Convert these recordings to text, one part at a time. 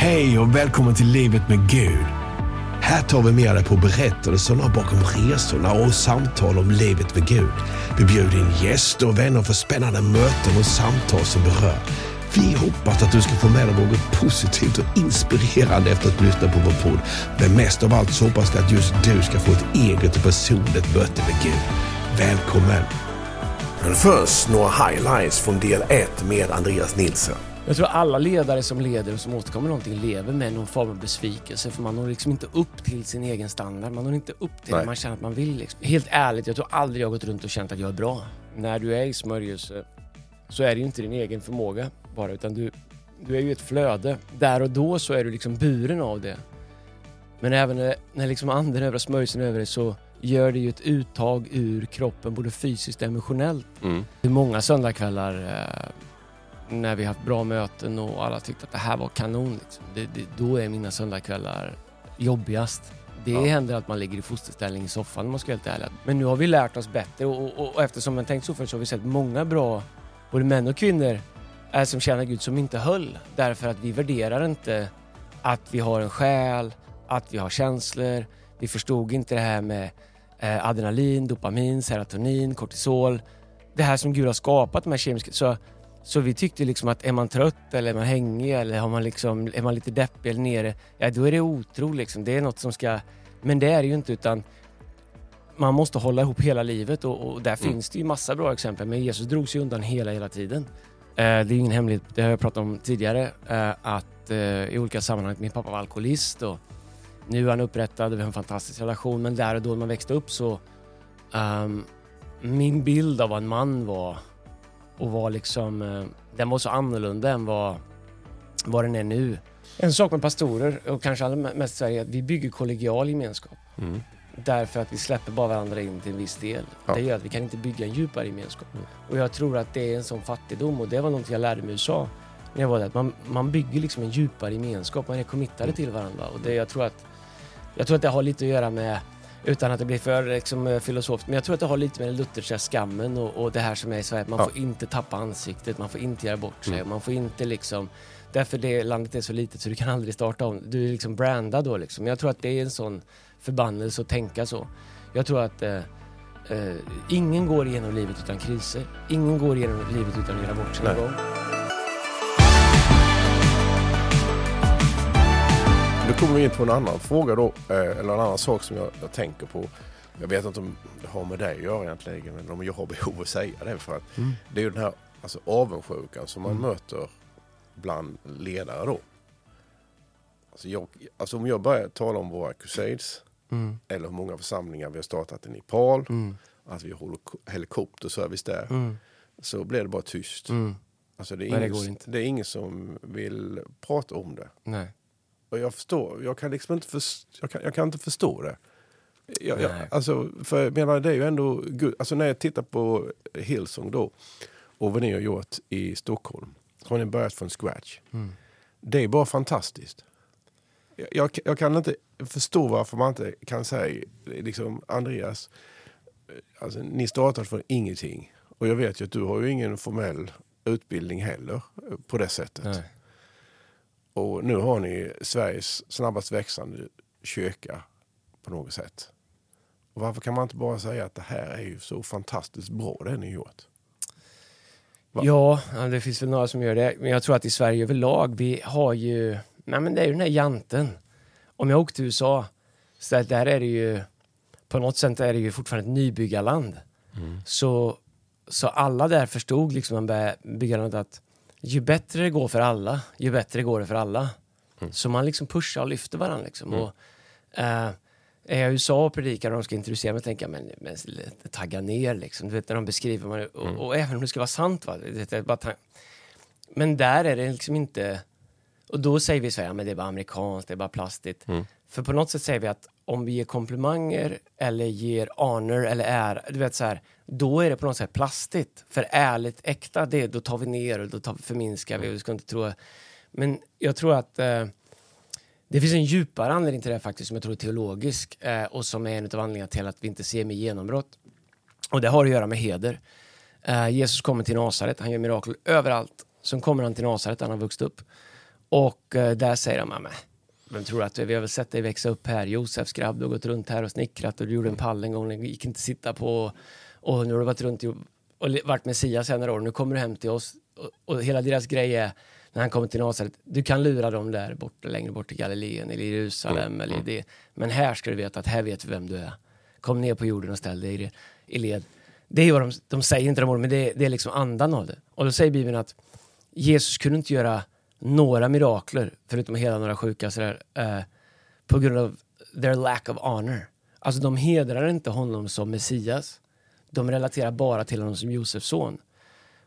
Hej och välkommen till Livet med Gud. Här tar vi med dig på berättelserna bakom resorna och samtal om livet med Gud. Vi bjuder in gäster och vänner för spännande möten och samtal som berör. Vi hoppas att du ska få med dig något positivt och inspirerande efter att lyssna på vår podd. Men mest av allt så hoppas vi att just du ska få ett eget och personligt möte med Gud. Välkommen! Men först några highlights från del 1 med Andreas Nilsson. Jag tror alla ledare som leder och som återkommer någonting lever med någon form av besvikelse för man når liksom inte upp till sin egen standard. Man når inte upp till Nej. det man känner att man vill. Liksom. Helt ärligt, jag tror aldrig jag har gått runt och känt att jag är bra. När du är i smörjelse så är det ju inte din egen förmåga bara utan du, du är ju ett flöde. Där och då så är du liksom buren av det. Men även när, när liksom anden över smörjelsen över dig så gör det ju ett uttag ur kroppen både fysiskt och emotionellt. Mm. Är många söndagskvällar eh, när vi haft bra möten och alla tyckte att det här var kanon. Liksom. Det, det, då är mina söndagskvällar jobbigast. Det Ja. händer att man ligger i fosterställning i soffan om man ska vara helt ärlig. Men nu har vi lärt oss bättre och, och, och eftersom man tänkt så förut så har vi sett många bra, både män och kvinnor, är som känner Gud som inte höll. Därför att vi värderar inte att vi har en själ, att vi har känslor. Vi förstod inte det här med eh, adrenalin, dopamin, serotonin, kortisol. Det här som Gud har skapat, de här kemiska. Så, så vi tyckte liksom att är man trött eller är man hängig eller har man liksom, är man lite deppig eller nere, ja då är det otro liksom. Det är något som ska... Men det är det ju inte utan man måste hålla ihop hela livet och, och där Mm. finns det ju massa bra exempel. Men Jesus drog sig undan hela, hela tiden. Eh, det är ingen hemlighet, det har jag pratat om tidigare, eh, att eh, i olika sammanhang, min pappa var alkoholist och nu är han upprättad och vi har en fantastisk relation. Men där och då när man växte upp så, ehm, min bild av vad en man var och var liksom, eh, den var så annorlunda än vad, vad den är nu. En sak med pastorer och kanske allra mest i Sverige är att vi bygger kollegial gemenskap. Mm. Därför att vi släpper bara varandra in till en viss del. Ja. Det gör att vi kan inte bygga en djupare gemenskap. Mm. Och jag tror att det är en sån fattigdom och det var något jag lärde mig i USA. När jag var där. Man, man bygger liksom en djupare gemenskap, man är committade Mm. till varandra. Och det, jag, tror att, jag tror att det har lite att göra med, utan att det blir för liksom, eh, filosofiskt, men jag tror att det har lite med den lutherska skammen och, och det här som är i Sverige. Man Ja. får inte tappa ansiktet, man får inte göra bort sig, Mm. man får inte liksom Därför det landet är så litet så du kan aldrig starta om. Du är liksom brandad då liksom. Jag tror att det är en sån förbannelse att tänka så. Jag tror att eh, eh, ingen går igenom livet utan kriser. Ingen går igenom livet utan att göra bort sig någon gång. Då kommer vi in på en annan fråga då, eh, eller en annan sak som jag, jag tänker på. Jag vet inte om det har med dig att göra egentligen, men om jag har behov att säga det. För att Mm. det är ju den här alltså, avundsjukan som man Mm. möter bland ledare då. Alltså, jag, alltså om jag börjar tala om våra crusades, Mm. eller hur många församlingar vi har startat i Nepal, Mm. att vi ko- helikopterservice där, Mm. så blir det bara tyst. Mm. Alltså, det, är Nej, det ingen, inte. det är ingen som vill prata om det. Nej. Och jag förstår, jag kan liksom inte, först, jag kan, jag kan inte förstå det. Jag, jag, alltså, för jag menar, det är ju ändå. Alltså när jag tittar på Hillsong då och vad ni har gjort i Stockholm. Har ni börjat från scratch. Mm. Det är bara fantastiskt. Jag, jag, kan inte förstå varför man inte kan säga, liksom Andreas, alltså, ni startade från ingenting. Och jag vet ju att du har ju ingen formell utbildning heller eh, på det sättet. Nej. Och nu har ni Sveriges snabbast växande kyrka på något sätt. Och varför kan man inte bara säga att det här är ju så fantastiskt bra det ni gjort? Va? Ja, det finns väl några som gör det. Men jag tror att i Sverige överlag, vi har ju... Nej men det är ju den här janten. Om jag åkte till USA, så där, är det ju... På något sätt är det ju fortfarande ett nybyggarland. Så, så alla där förstod liksom man började bygga landet att ju bättre det går för alla, ju bättre går det för alla. Så man liksom pushar och lyfter varandra. Liksom. Och, eh, är jag i USA och predikar och de ska introducera mig tänker jag, men, men tagga ner liksom. Du vet när de beskriver man och, och även om det ska vara sant va. Det, är bara men där är det liksom inte... Och då säger vi så här, ja, men det är bara amerikanskt, det är bara plastigt. För på något sätt säger vi att om vi ger komplimanger eller ger honor eller ära, du vet så här, då är det på något sätt plastigt. För ärligt, äkta, det, då tar vi ner och då tar vi, förminskar vi och vi ska inte tro... Men jag tror att eh, det finns en djupare anledning till det här faktiskt som jag tror är teologisk eh, och som är en av anledningarna till att vi inte ser med genombrott. Och det har att göra med heder. Eh, Jesus kommer till Nasaret, han gör mirakel överallt. Sen kommer han till Nasaret där han har vuxit upp. Och eh, där säger de, "Men, vem tror att du är? Vi har väl sett dig växa upp här. Josefs grabb, du har gått runt här och snickrat och du gjorde en pall en gång, den gick inte sitta på. Och nu har du varit runt och, och varit Messias i några år. Nu kommer du hem till oss. Och, och hela deras grej är, när han kommer till Nasaret, du kan lura dem där borta, längre bort i Galileen eller i Jerusalem eller i det. Men här ska du veta att här vet vi vem du är. Kom ner på jorden och ställ dig i, i led. Det är vad de, de säger inte de orden, men det, det är liksom andan av det. Och då säger Bibeln att Jesus kunde inte göra några mirakler, förutom att hela några sjuka, sådär, eh, på grund av their lack of honor. Alltså de hedrar inte honom som Messias. De relaterar bara till honom som Josefs son.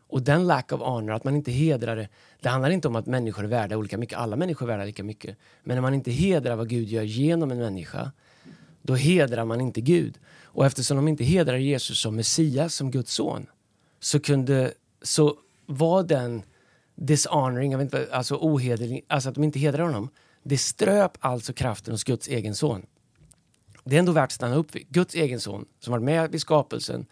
Och den lack of honor, att man inte hedrar det, det handlar inte om att människor är värda olika mycket. Alla människor är värda lika mycket. Men när man inte hedrar vad Gud gör genom en människa, då hedrar man inte Gud. Och eftersom de inte hedrar Jesus som Messias, som Guds son, så kunde, så var den dishonoring, jag vet inte, alltså ohederlig, alltså att de inte hedrar honom, det ströp alltså kraften hos Guds egen son. Det är ändå värt att stanna upp vid. Guds egen son, som varit med vid skapelsen,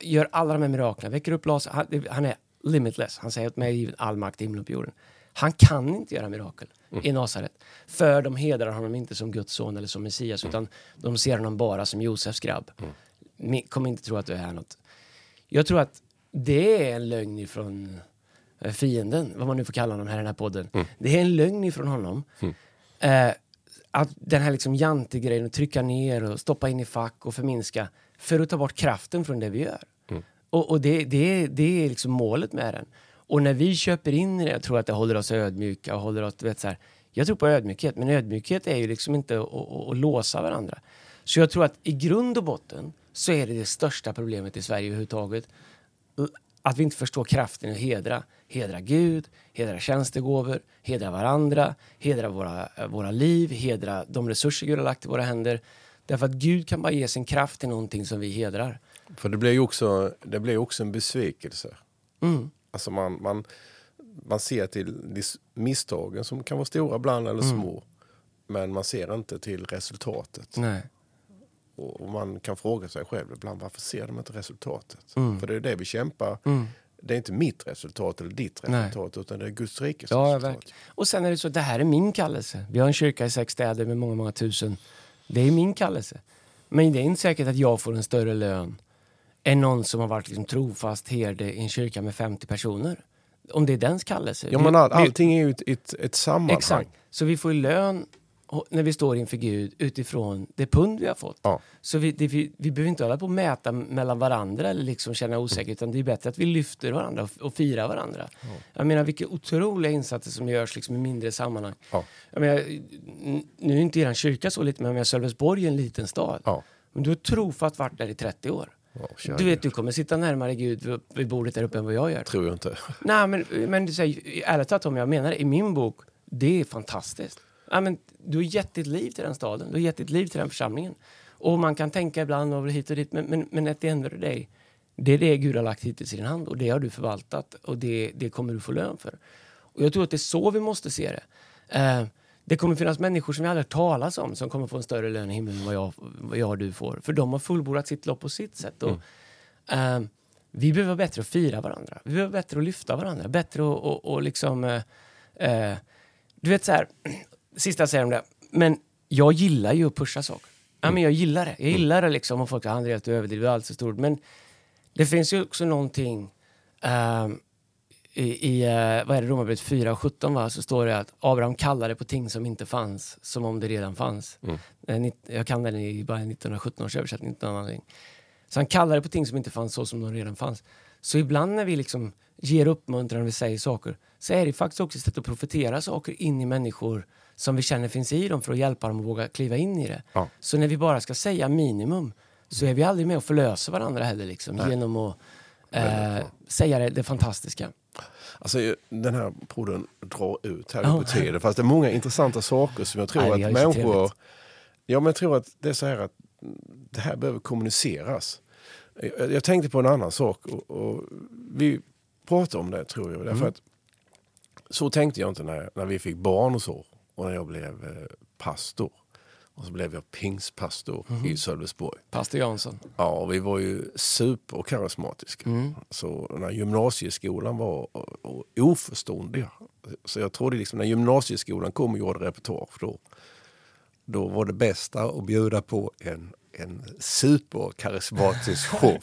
gör alla de här miraklerna, väcker upp Lazarus, han, han är limitless. Han säger att mig är given all makt i himlen och på jorden. Han kan inte göra mirakel i Nasaret. För de hedrar honom inte som Guds son eller som Messias, utan de ser honom bara som Josefs grabb. Ni kommer inte tro att du är något. Jag tror att det är en lögn ifrån eh, fienden, vad man nu får kalla honom här i den här podden. Det är en lögn ifrån honom. Eh, att den här liksom jantegrejen, att trycka ner och stoppa in i fack och förminska för att ta bort kraften från det vi gör. Och, och det, det, det är liksom målet med den. Och när vi köper in det, jag tror att det håller oss ödmjuka och håller oss, du vet så här, jag tror på ödmjukhet, men ödmjukhet är ju liksom inte att låsa varandra. Så jag tror att i grund och botten så är det det största problemet i Sverige överhuvudtaget. Att vi inte förstår kraften i att hedra. Hedra Gud, hedra tjänstegåvor, hedra varandra, hedra våra, våra liv, hedra de resurser Gud har lagt i våra händer. Därför att Gud kan bara ge sin kraft till någonting som vi hedrar. För det blir ju också, det blir också en besvikelse. Mm. Alltså man, man, man ser till misstagen som kan vara stora ibland eller Mm. små. Men man ser inte till resultatet. Nej. Och, och man kan fråga sig själv ibland varför ser de inte resultatet? Mm. För det är det vi kämpar. Mm. Det är inte mitt resultat eller ditt Nej. resultat utan det är Guds rikes Ja, resultat. verkligen. Och sen är det så det här är min kallelse. Vi har en kyrka i sex städer med många, många tusen. Det är min kallelse. Men det är inte säkert att jag får en större lön än någon som har varit liksom trofast herde i en kyrka med 50 personer. Om det är dens kallelse. Ja, men all, allting är ju ett, ett, ett sammanhang. Exakt. Så vi får lön när vi står inför Gud utifrån det pund vi har fått. Ja. Så vi, det, vi, vi behöver inte hålla på och mäta mellan varandra eller liksom känna osäkerhet, utan det är bättre att vi lyfter varandra och, och firar varandra. Jag menar vilka otroliga insatser som görs liksom i mindre sammanhang. Ja. Jag menar, nu är inte er kyrka så liten, men jag menar, Sölvesborg är en liten stad. Ja. Men du har trofast varit där i 30 år. Ja, kära Du vet, du kommer sitta närmare Gud vid- bordet där uppe än vad jag gör. tror jag inte. Nej, men, men ärligt talat om jag menar det, i min bok, det är fantastiskt. Ja, men, du har gett ditt liv till den staden, du har gett ditt liv till den församlingen. Och man kan tänka ibland och hit och dit, men, men, men enda av dig, det är det Gud har lagt hittills i din hand och det har du förvaltat och det, det kommer du få lön för. Och jag tror att det är så vi måste se det. Eh, det kommer finnas människor som vi aldrig talas om som kommer få en större lön i himlen än vad jag, vad jag och du får. För de har fullbordat sitt lopp på sitt sätt. Och, eh, vi behöver vara bättre att fira varandra. Vi behöver vara bättre att lyfta varandra. Bättre och, och, och liksom... Eh, eh, du vet så här, sista jag säger om det. Men jag gillar ju att pusha saker. Ja, men jag gillar det. Jag gillar det liksom om folk har Andreas du överdriver allt så stort. Men det finns ju också någonting ehm, i, i eh, vad är det, Romarbrevet 4 och 17 va? så står det att Abraham kallade på ting som inte fanns som om det redan fanns. Eh, nitt- Jag kan den i bara 1917 års översättning, inte någon annan. Så han kallade på ting som inte fanns så som de redan fanns. Så ibland när vi liksom ger uppmuntran och vi säger saker så är det faktiskt också ett sätt att profetera saker in i människor som vi känner finns i dem för att hjälpa dem att våga kliva in i det. Ja. Så när vi bara ska säga minimum så är vi aldrig med och förlöser varandra heller liksom, genom att eh, säga det, det fantastiska. Alltså, den här podden drar ut här Ja. på tiden. Fast det är många intressanta saker som jag tror Nej, att människor... Ja, men jag tror att det är så här att det här behöver kommuniceras. Jag, jag tänkte på en annan sak och, och vi pratade om det tror jag. Därför Mm. att så tänkte jag inte när, när vi fick barn och så. Och när jag blev eh, pastor. Och så blev jag pingstpastor Mhm. i Sölvesborg. Pastor Jansson. Ja, och vi var ju superkarismatiska. Mm. Så när gymnasieskolan var o- o- oförståndiga. Så jag trodde liksom när gymnasieskolan kom och gjorde repertoar då, då var det bästa att bjuda på en, en superkarismatisk show.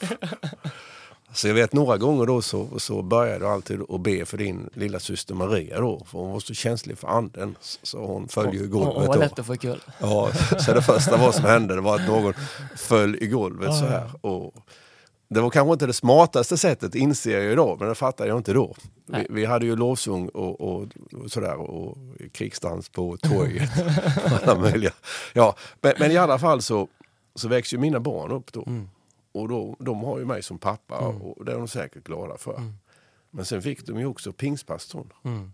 Så jag vet några gånger då så, så började jag alltid att be för din lilla syster Maria då. För hon var så känslig för anden. Så hon föll ju i golvet. och var lätt att få kul. Ja, så det första vad som hände det var att någon föll i golvet så här. Och det var kanske inte det smartaste sättet inser jag idag, men det fattade jag inte då. Vi, vi hade ju lovsång och, och, och sådär och krigsdans på torget. Alla möjliga. Ja, men, men i alla fall så, så växer ju mina barn upp då. Mm. Och då, de har ju mig som pappa och det är de säkert glada för. Men sen fick de ju också pingstpastorn. Mm.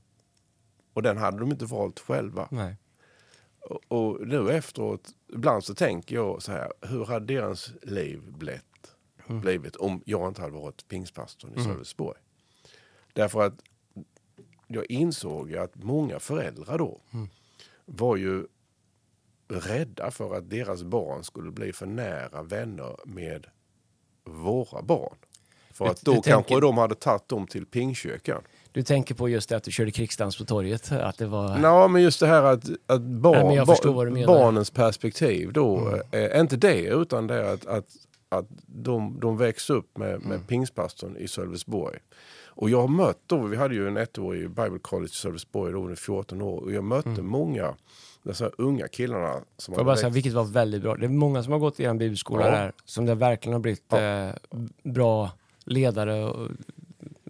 Och den hade de inte valt själva. Nej. Och, och nu efteråt, ibland så tänker jag så här, hur hade deras liv blivit, blivit om jag inte hade varit pingstpastorn i Sölvesborg? Därför att jag insåg ju att många föräldrar då var ju rädda för att deras barn skulle bli för nära vänner med våra barn. För Du- att då kanske tänker- de hade tagit dem till pingkyrkan. Du tänker på just det att du körde krigsdans på torget. Att det var... Ja, men just det här att, att barn, Nej, men jag förstår vad du ba- menar. Mm. barnens perspektiv då, eh, inte det utan det att, att, att de, de växer upp med, med Mm. pingstpastorn i Sölvesborg. Och jag har mött då, vi hade ju en ettårig Bible College i Sölvesborg då under 14 år och jag mötte många dessa unga killarna som Mm. Jag bara säga, vilket var väldigt bra. Det är många som har gått i en bibelskola Ja. där som det verkligen har blivit eh, bra ledare. Och,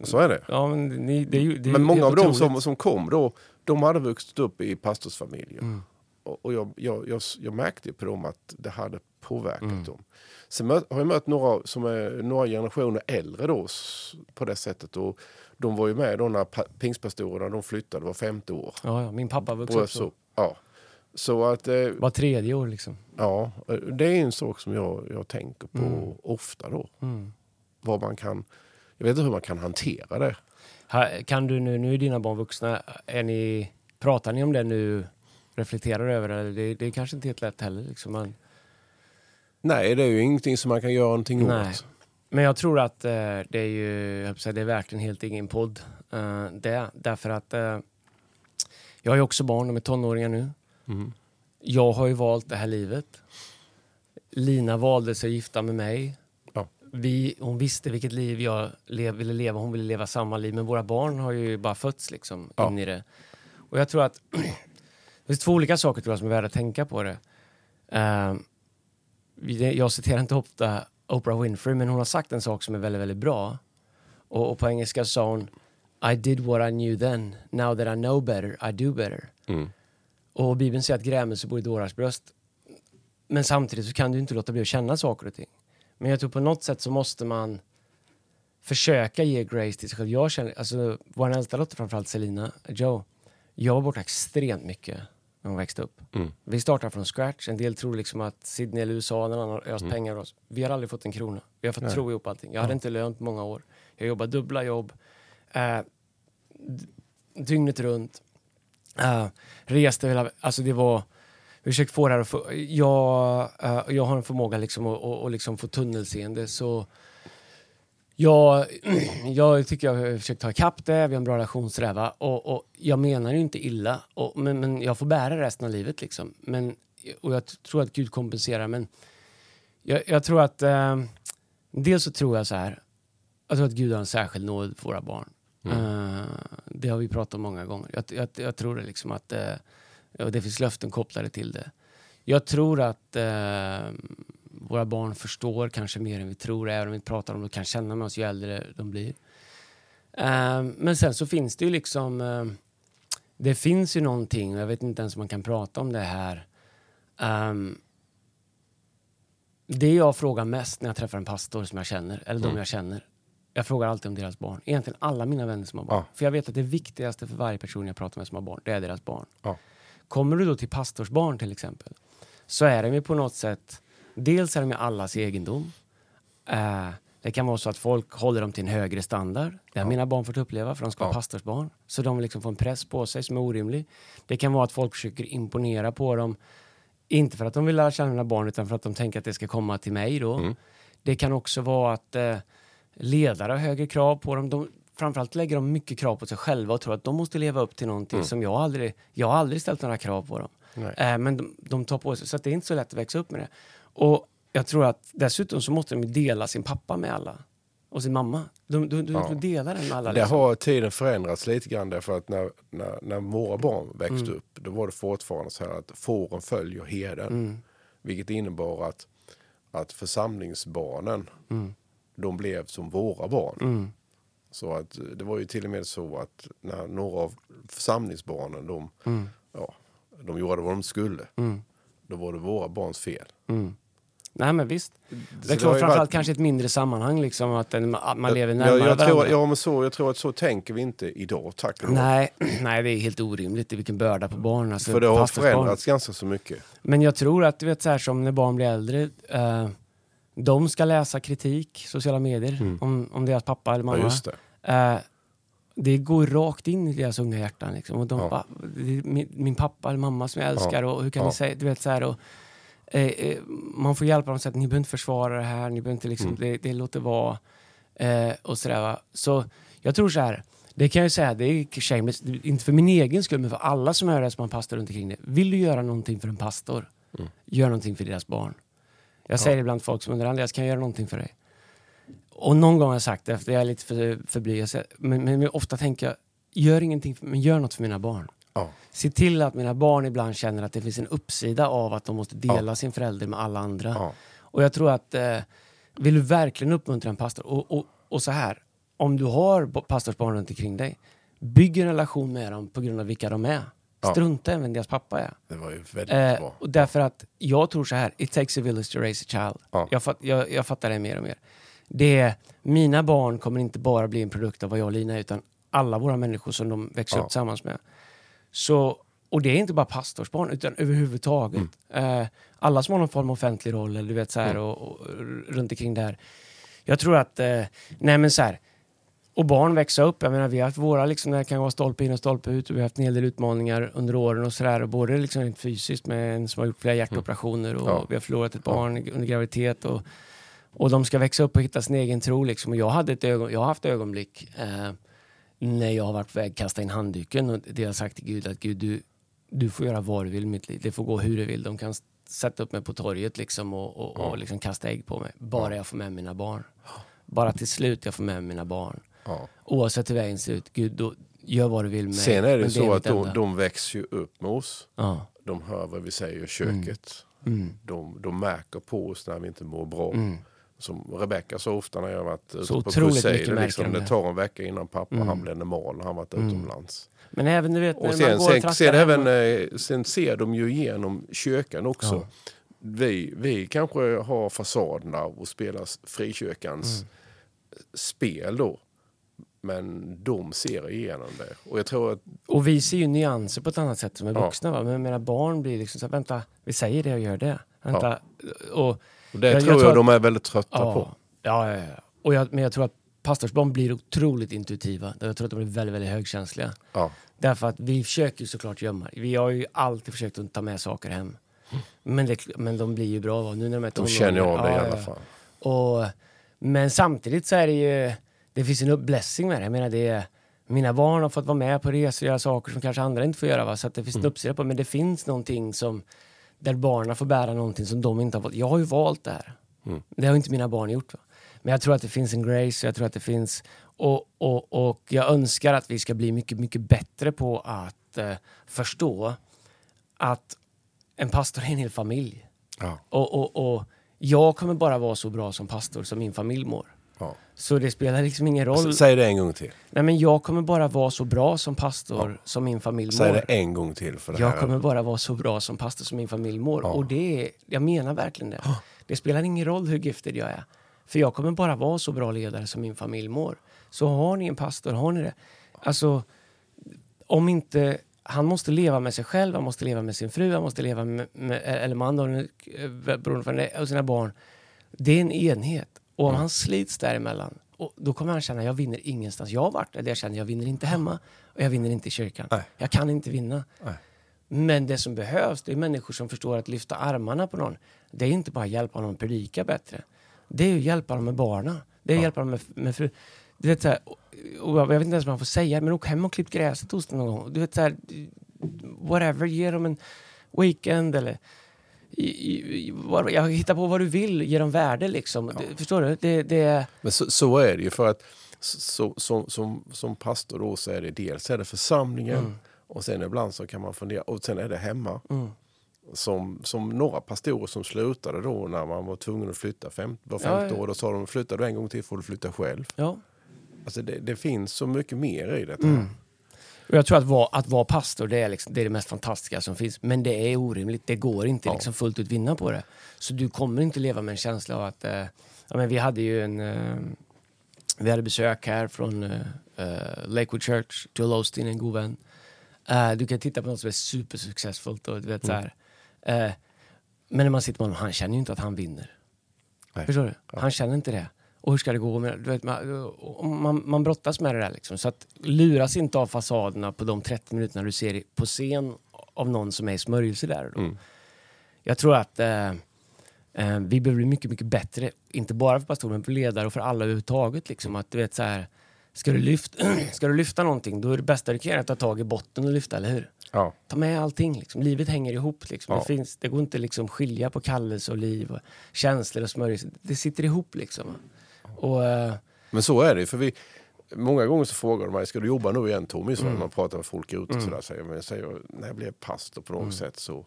Så är det. ja, men ni, det är ju, det är Men många av dem som, som kom då, de hade vuxit upp i pastorsfamiljer. Mm. Och, jag, jag, jag, jag märkte på dem att det hade påverkat Mm. dem. Sen har jag mött några som är några generationer äldre då, på det sättet. Och de var ju med då när pa- pingstpastorerna de flyttade var femte år. Ja, ja, min pappa vuxit Och upp så. ja. så att, eh, Var tredje år liksom. ja, eh, det är en sak som jag, jag tänker på Mm. ofta då. Mm. Vad man kan, jag vet inte hur man kan hantera det. Kan du nu, nu är dina barn vuxna, är ni, pratar ni om det nu? Reflekterar över det? Det, det är kanske inte helt lätt heller. Liksom. Man, Nej, det är ju ingenting som man kan göra någonting Nej. åt. Men jag tror att eh, det är ju, jag säga, det är verkligen helt ingen podd. eh, det, därför att eh, jag har ju också barn, de är tonåringar nu. Mm. Jag har ju valt det här livet. Lina valde sig att gifta med mig. Ja. Vi, hon visste vilket liv jag lev, ville leva, hon ville leva samma liv. Men våra barn har ju bara fötts liksom Ja. in i det. Och jag tror att det finns två olika saker tror jag, som är värda att tänka på det. Vi- jag citerar inte ofta Oprah Winfrey, men hon har sagt en sak som är väldigt, väldigt bra. Och, och på engelska sa hon I did what I knew then, now that I know better, I do better. Mm. Och Bibeln säger att grämelse bor i dårars bröst. Men samtidigt så kan du inte låta bli att känna saker och ting. Men jag tror på något sätt så måste man försöka ge grace till sig själv. Jag känner, alltså vår äldsta dotter framförallt Selina, Joe, jag var borta extremt mycket när hon växte upp. Mm. Vi startar från scratch. En del tror liksom att Sydney eller USA, någon annan har öst pengar ur oss. Vi har aldrig fått en krona. Vi har fått Nej. tro ihop allting. Jag hade inte lön på många år. Jag jobbade dubbla jobb. Eh, dygnet runt. Uh, reste hela... Alltså det var... Jag försökt få det här att få, jag, eh, jag har en förmåga liksom att, att, att liksom få tunnelseende så jag, jag tycker jag har försökt ta ikapp det, vi har en bra relationssträva och, och jag menar ju inte illa och, men, men jag får bära resten av livet liksom. Men, och jag tror att Gud kompenserar men jag, jag tror att eh, dels så tror jag så här jag tror att Gud har en särskild nåd för våra barn. Eh, det har vi pratat om många gånger. Jag, jag, jag tror det liksom att och det finns löften kopplade till det. Jag tror att eh, våra barn förstår kanske mer än vi tror, även om vi pratar om det och kan känna med oss ju äldre de blir. Eh, men sen så finns det ju liksom, eh, det finns ju någonting, och jag vet inte ens om man kan prata om det här. Ehm, det jag frågar mest när jag träffar en pastor som jag känner, eller de jag känner, jag frågar alltid om deras barn. Egentligen alla mina vänner som har barn. Ja. För jag vet att det viktigaste för varje person jag pratar med som har barn, det är deras barn. Ja. Kommer du då till pastorsbarn till exempel, så är de ju på något sätt, dels är de ju allas egendom. Eh, det kan vara så att folk håller dem till en högre standard. Det har mina barn fått uppleva, för de ska vara Ja. pastorsbarn. Så de liksom får en press på sig som är orimlig. Det kan vara att folk försöker imponera på dem Inte för att de vill lära känna mina barn utan för att de tänker att det ska komma till mig då. Mm. Det kan också vara att eh, ledare har högre krav på dem. De, framförallt lägger de mycket krav på sig själva och tror att de måste leva upp till någonting Mm. som jag aldrig... Jag har aldrig ställt några krav på dem. Eh, men de, de tar på sig, så att det är inte så lätt att växa upp med det. Och jag tror att dessutom så måste de dela sin pappa med alla. Och sin mamma. De, de, de, Ja. de delar den med alla. Liksom. har tiden förändrats lite grann därför att när, när, när våra barn växte Mm. upp då var det fortfarande så här att fåren följer herden. Mm. Vilket innebar att, att församlingsbarnen Mm. de blev som våra barn. Mm. Så att det var ju till och med så att när några av församlingsbarnen de, Mm. ja, de gjorde vad de skulle. Mm. Då var det våra barns fel. Mm. Nej men visst. Det är klart framförallt varit- kanske ett mindre sammanhang liksom. Att en- att man lever jag, närmare jag, tror, varandra. ja, men så, jag tror att så tänker vi inte idag, tack och. Nej, nej, det är helt orimligt. Vilken börda på barn. Alltså, För det har förändrats ganska så mycket. Men jag tror att du vet så här som när barn blir äldre. Eh, de ska läsa kritik, sociala medier, om, om deras pappa eller Mm. Ja, mamma. just det. Eh, det går rakt in i deras unga hjärtan. Liksom. Och de Ja. bara, min, min pappa eller mamma som jag älskar och hur kan Ja. ni säga, du vet så här. Och, eh, eh, man får hjälpa dem så att ni behöver inte försvara det här, ni behöver inte liksom, Mm. det, det låter vara. Eh, och sådär va. Så jag tror så här, det kan jag säga, det är shameless, inte för min egen skull men för alla som hör det som har pastor runt omkring det. Vill du göra någonting för en pastor, Mm. gör någonting för deras barn. Jag säger det ibland till folk som undrar, Andreas kan jag göra någonting för dig? Och någon gång har jag sagt det, efter jag är lite för, för blyg, säger- men, men ofta tänker jag, gör ingenting, för, men gör något för mina barn. Ja. Se till att mina barn ibland känner att det finns en uppsida av att de måste dela sin förälder med alla andra. Ja. Och jag tror att eh, vill du verkligen uppmuntra en pastor, och, och, och så här, om du har pastorsbarn runt omkring dig, bygg en relation med dem på grund av vilka de är. Ja. Strunta i vem deras pappa är. Det var ju väldigt Eh, bra. och därför att jag tror så här, it takes a village to raise a child. Ja. Jag, fatt, jag, jag fattar det mer och mer. Det är, mina barn kommer inte bara bli en produkt av vad jag och Lina är, utan alla våra människor som de växer Ja. upp tillsammans med. Så, och det är inte bara pastorsbarn, utan överhuvudtaget. Mm. Eh, alla som har någon form av offentlig roll, eller du vet så här, och, och, runt omkring där. Jag tror att, eh, nej men så här, och barn växa upp. Jag menar, vi har haft våra, liksom, det kan vara stolpe in och stolpe ut. Och vi har haft en hel del utmaningar under åren och sådär. Både liksom rent fysiskt med en som har gjort flera hjärtoperationer och Ja. vi har förlorat ett barn under graviditet. Och, och de ska växa upp och hitta sin egen tro. Liksom. Och jag, hade ett ögon, jag har haft ögonblick eh, när jag har varit på väg att kasta in handduken och det har jag sagt till Gud att Gud, du, du får göra vad du vill mitt liv. Det får gå hur du vill. De kan sätta upp mig på torget liksom och, och, och liksom kasta ägg på mig. Bara jag får med mina barn. Bara till slut jag får med mina barn. Ja. Oavsett hur vägen ser ut, Gud, då, gör vad du vill med Sen är det men så att mitt de, de växer ju upp med oss. Ja. De hör vad vi säger i köket. Mm. De, de märker på oss när vi inte mår bra. Mm. Som Rebecca så ofta när jag har varit ute Så på otroligt mycket Crusade. märker Liksom, de det tar en vecka innan pappa Mm. han blir normal han varit utomlands. Men även du vet, när Och man sen, går sen, sen, även, eh, sen ser de ju igenom kyrkan också. Ja. Vi, vi kanske har fasaderna och spelar frikyrkans Mm. spel då. Men de ser igenom det. Och jag tror att Och vi ser ju nyanser på ett annat sätt som är Ja. vuxna. Va? Men mina barn blir liksom så här, vänta, vi säger det och gör det. Vänta. Och, och det Jag- jag tror jag, tror att- de är väldigt trötta ja, på. ja, ja, ja. Och jag, men jag tror att pastorsbarn blir otroligt intuitiva. Jag tror att de blir väldigt, väldigt högkänsliga. Ja. Därför att vi försöker såklart gömma. Vi har ju alltid försökt att ta med saker hem. Men, det, men de blir ju bra va? nu när de är De känner tonåringar. av det i Ja, alla ja. fall. Och, men samtidigt så är det ju, det finns en blessing med det. Jag menar det är, mina barn har fått vara med på resor och göra saker som kanske andra inte får göra. Va? Så att det finns en uppsida på Men det finns någonting som, där barnen får bära någonting som de inte har fått. Jag har ju valt det här. Mm. Det har inte mina barn gjort. Va? Men jag tror att det finns en grace, jag tror att det finns... Och, och, och jag önskar att vi ska bli mycket, mycket bättre på att eh, förstå att en pastor är en hel familj. Ja. Och, och, och jag kommer bara vara så bra som pastor som min familj mår. Ja. Så det spelar liksom ingen roll. S- Säg det en gång till. Nej, men jag kommer bara vara så bra som pastor som min familj Säg mår. det en gång till. För det Jag här. kommer bara vara så bra som pastor som min familj mår. Ja. Och det är, jag menar verkligen det. Det spelar ingen roll hur giftig jag är. För jag kommer bara vara så bra ledare som min familj mår. Så har ni en pastor, har ni det? Alltså, om inte... Han måste leva med sig själv, han måste leva med sin fru, han måste leva med, med eller man då, eh, beroende på sina barn. Det är en enhet. Och om han slits däremellan, och då kommer han känna jag vinner ingenstans. Jag har varit där jag känner jag vinner inte hemma och jag vinner inte i kyrkan. Nej. Jag kan inte vinna. Nej. Men det som behövs det är människor som förstår att lyfta armarna på någon. Det är inte bara att hjälpa någon att predika bättre. Det är att hjälpa dem med barnen. Det är att hjälpa dem med, med fru. Du vet, så här, och, jag vet inte ens vad man får säga, men åk hem och klipp gräset hos dem någon gång. Du vet, så här, whatever, ge dem en weekend eller jag hittar på vad du vill, ge dem värde liksom. Det, förstår du? Det, det, Men så, så är det ju för att så, som, som, som pastor då så är det dels är det församlingen Mm. och sen ibland så kan man fundera och sen är det hemma. mm, Som, som några pastorer som slutade då när man var tvungen att flytta fem, var Ja, femte ja. år. Då sa de flyttar du en gång till får du flytta själv. ja. Alltså det, det finns så mycket mer i detta. Mm. Och jag tror att vara, att vara pastor det är, liksom, det är det mest fantastiska som finns. Men det är orimligt. Det går inte Ja. liksom fullt ut vinna på det. Så du kommer inte leva med en känsla av att... Eh, ja, men vi hade ju en... Eh, vi hade besök här från eh, eh, Lakewood Church, Joel Osteen, en god vän. Eh, du kan titta på något som är supersuccessfullt och du vet så här. Eh, men när man sitter med honom, han känner ju inte att han vinner. Nej. Förstår du? Han känner inte det. Och hur ska det gå? Med, du vet, man, man, man brottas med det där. Liksom. Så att luras inte av fasaderna på de 30 minuterna du ser på scen av någon som är i smörjelse där. Då. Mm. Jag tror att eh, eh, vi behöver bli mycket, mycket bättre. Inte bara för pastorer, men för ledare och för alla överhuvudtaget. Liksom. Att du vet så här, ska du, lyfta, ska du lyfta någonting, då är det bästa du kan göra att ta tag i botten och lyfta, eller hur? Ja. Ta med allting. Liksom. Livet hänger ihop. Liksom. Ja. Det, finns, det går inte liksom skilja på kallelse och liv, och känslor och smörjelse. Det sitter ihop. Liksom. Och, eh, Men så är det för vi Många gånger så frågar de mig, ska du jobba nu igen Tommy? Så Mm. man pratar med folk ute och sådär. Säger, men jag säger, när jag blev pastor på något sätt så,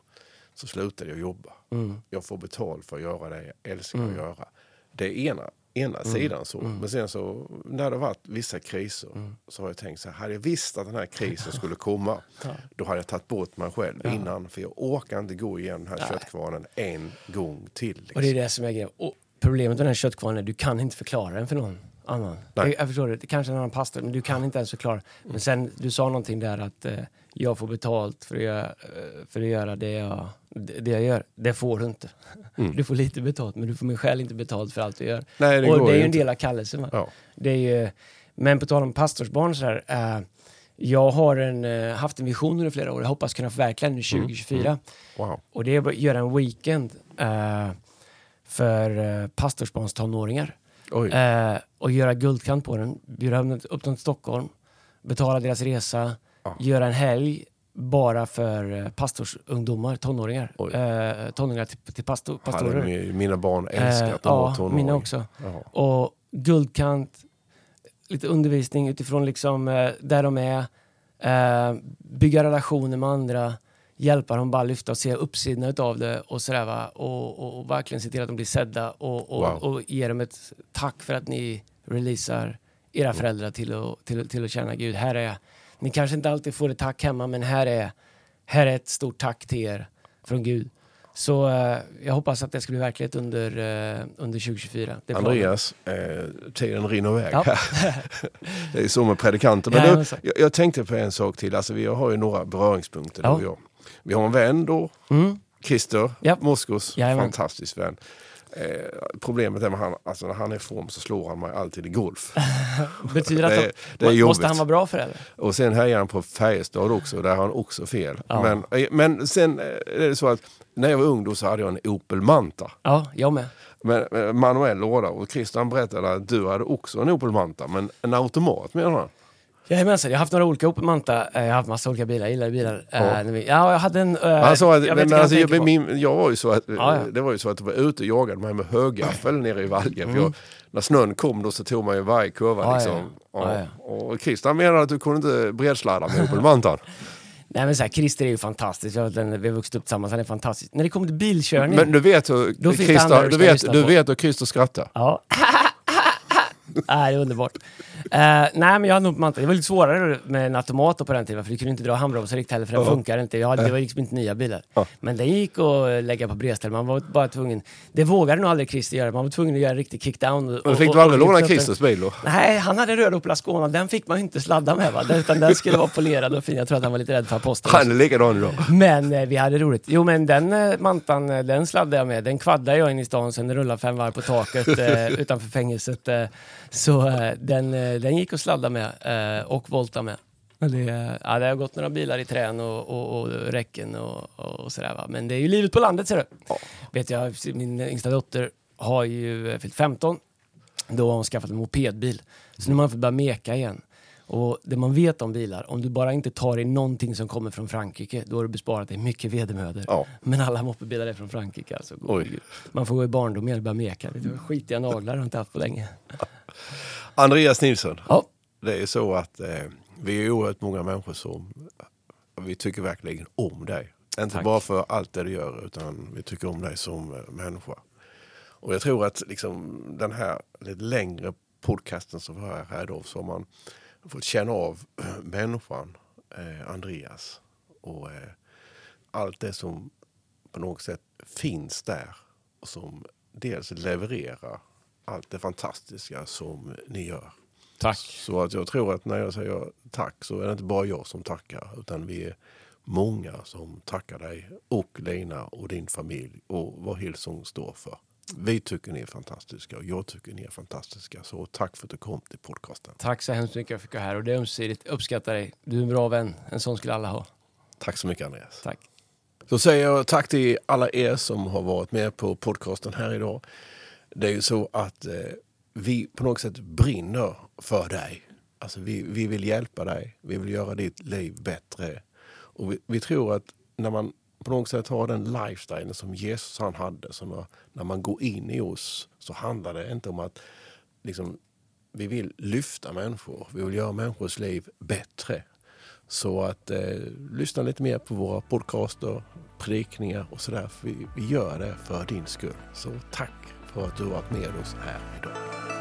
så slutade jag jobba. mm, Jag får betalt för att göra det jag älskar Mm. att göra. Det är ena, ena sidan så. Men sen så när det har varit vissa kriser Mm. så har jag tänkt så här, hade jag visst att den här krisen skulle komma då hade jag tagit bort mig själv innan. För jag orkar inte gå igenom den här köttkvarnen en gång till. Liksom. och det är det som är grejen. Och problemet med den här köttkvarnen är att du kan inte förklara den för någon annan. Jag, jag förstår det. det kanske är en annan pastor, men du kan inte ens förklara. Men sen, du sa någonting där att eh, jag får betalt för att, göra, eh, för att göra det jag, det jag gör. Det får du inte. Du får lite betalt, men du får min själ inte betalt för allt du gör. Nej, det och det är ju en del av kallelsen. Ja. Det är ju, men på tal om pastorsbarn så här. Eh, jag har en, eh, haft en vision under flera år. Jag hoppas kunna förverkliga den i 2024. Wow. Och det är att göra en weekend eh, för eh, pastorsbarns tonåringar. Eh, och göra guldkant på den, bjuda upp dem till Stockholm, betala deras resa, Ja. göra en helg bara för eh, pastorsungdomar, tonåringar. Eh, tonåringar till, till pastor, pastorer. mi- mina barn Eh, att vara ja, tonåring. mina också. Jaha. Och guldkant, lite undervisning utifrån liksom, eh, där de är, bygga relationer med andra, hjälpa dem bara lyfta och se uppsidorna utav det och sådär va. Och, och, och verkligen se till att de blir sedda och, och, Wow. och ge dem ett tack för att ni releasar era föräldrar till att, till, till att känna Gud, här är Ni kanske inte alltid får ett tack hemma men här är, här är ett stort tack till er från Gud. Så eh, jag hoppas att det ska bli verklighet under, eh, under 2024. Det är planen. Andreas, eh, tiden rinner iväg Ja. det är så med predikanter. Men Ja, du, jag, jag tänkte på en sak till. Alltså, vi har ju några beröringspunkter Ja. du och jag. Vi har en vän då, Mm. Christer Ja. Moskos. Jajamän. Fantastisk vän. Eh, problemet är med han, alltså när han är i form så slår han mig alltid i golf. Betyder att Det de, det är måste jobbigt. han vara bra för det? Och sen hejar han på Färjestad också, där har han också fel. Ja. Men, eh, men sen eh, är det så att när jag var ung då så hade jag en Opel Manta. Ja, jag med. Men, eh, manuell låda och Christian berättade att du hade också en Opel Manta, men en automat menar han. Jajamensan, jag har haft några olika Opel Manta. Eh, Jag har haft massa olika bilar, jag gillar bilar. Ja. när vi- Ja, jag hade en... Han sa att, jag vet men, inte vad alltså, jag, min, jag var ju så att, Ja, ja. det var ju så att du var ute och jagade mig med högaffel nere i. För jag, när snön kom då så tog man ju varje kurva Mm. Liksom. Ja, Och Christian menade att du kunde inte bredsladda med Opel Mantan. Nej men så här, Christer är ju fantastisk, jag, den- vi har vuxit upp tillsammans, han är fantastisk. När det kommer till bilkörning... Men du vet hur Christer, du vet hur Christer skrattar. Ja. Nej, det är underbart. Eh, nej, men jag hade nog på Manta. Det var lite svårare med en automat på den tiden, för du kunde inte dra handbromsen riktigt heller, för den Ja. funkar inte. Jag hade, det var liksom inte nya bilar. Ja. Men det gick att lägga på bredställ. Man var bara tvungen... Det vågade nog aldrig Christer göra. Man var tvungen att göra en riktig kickdown. och- Men fick och- du aldrig låna den. Christers bil då? Nej, han hade röd Opel Ascona. Den fick man inte sladda med, va? utan den skulle vara polerad och fin. Jag tror att han var lite rädd för aposteln. Han är likadan idag. Men eh, vi hade roligt. Jo men den eh, mantan, eh, den sladdade jag med. Den kvaddade jag in i stan, sen rullade fem varv på taket eh, utanför fängelset. Eh, så eh, den, eh, den gick att sladda med eh, och volta med. Det, ja, det har gått några bilar i trän och, och, och räcken och, och sådär. Va? Men det är ju livet på landet ser du. Ja. Vet jag, min yngsta dotter har ju eh, fyllt 15. Då har hon skaffat en mopedbil. Så nu har man fått börja meka igen. Och det man vet om bilar, om du bara inte tar i någonting som kommer från Frankrike, då har du besparat dig mycket vedermödor. Ja. Men alla moppebilar är från Frankrike alltså. Oj. Man får gå i barndom och börja meka. Skitiga naglar har jag inte haft på länge. Andreas Nilsson, Ja, det är så att eh, vi är oerhört många människor som vi tycker verkligen om dig. Inte Tack. bara för allt det du gör, utan vi tycker om dig som eh, människa. Och jag tror att liksom, den här lite längre podcasten som vi har här idag, så man fått känna av människan eh, Andreas. Och eh, allt det som på något sätt finns där. Och som dels levererar allt det fantastiska som ni gör. tack. Så att jag tror att när jag säger tack så är det inte bara jag som tackar utan vi är många som tackar dig och Lena och din familj och vad Hillsong står för. Vi tycker ni är fantastiska och jag tycker ni är fantastiska. Så tack för att du kom till podcasten. Tack så hemskt mycket för att jag fick vara här och det är ömsesidigt. Uppskattar dig. Du är en bra vän. En sån skulle alla ha. Tack så mycket Andreas. Tack. Så säger jag tack till alla er som har varit med på podcasten här idag. Det är ju så att eh, vi på något sätt brinner för dig. Alltså vi, vi vill hjälpa dig. Vi vill göra ditt liv bättre. Och vi, vi tror att när man på något sätt ha den lifestylen som Jesus han hade, Som när, när man går in i oss så handlar det inte om att liksom, vi vill lyfta människor. Vi vill göra människors liv bättre. Så att eh, lyssna lite mer på våra podcaster, predikningar och sådär. Vi, vi gör det för din skull. Så tack för att du har varit med oss här idag.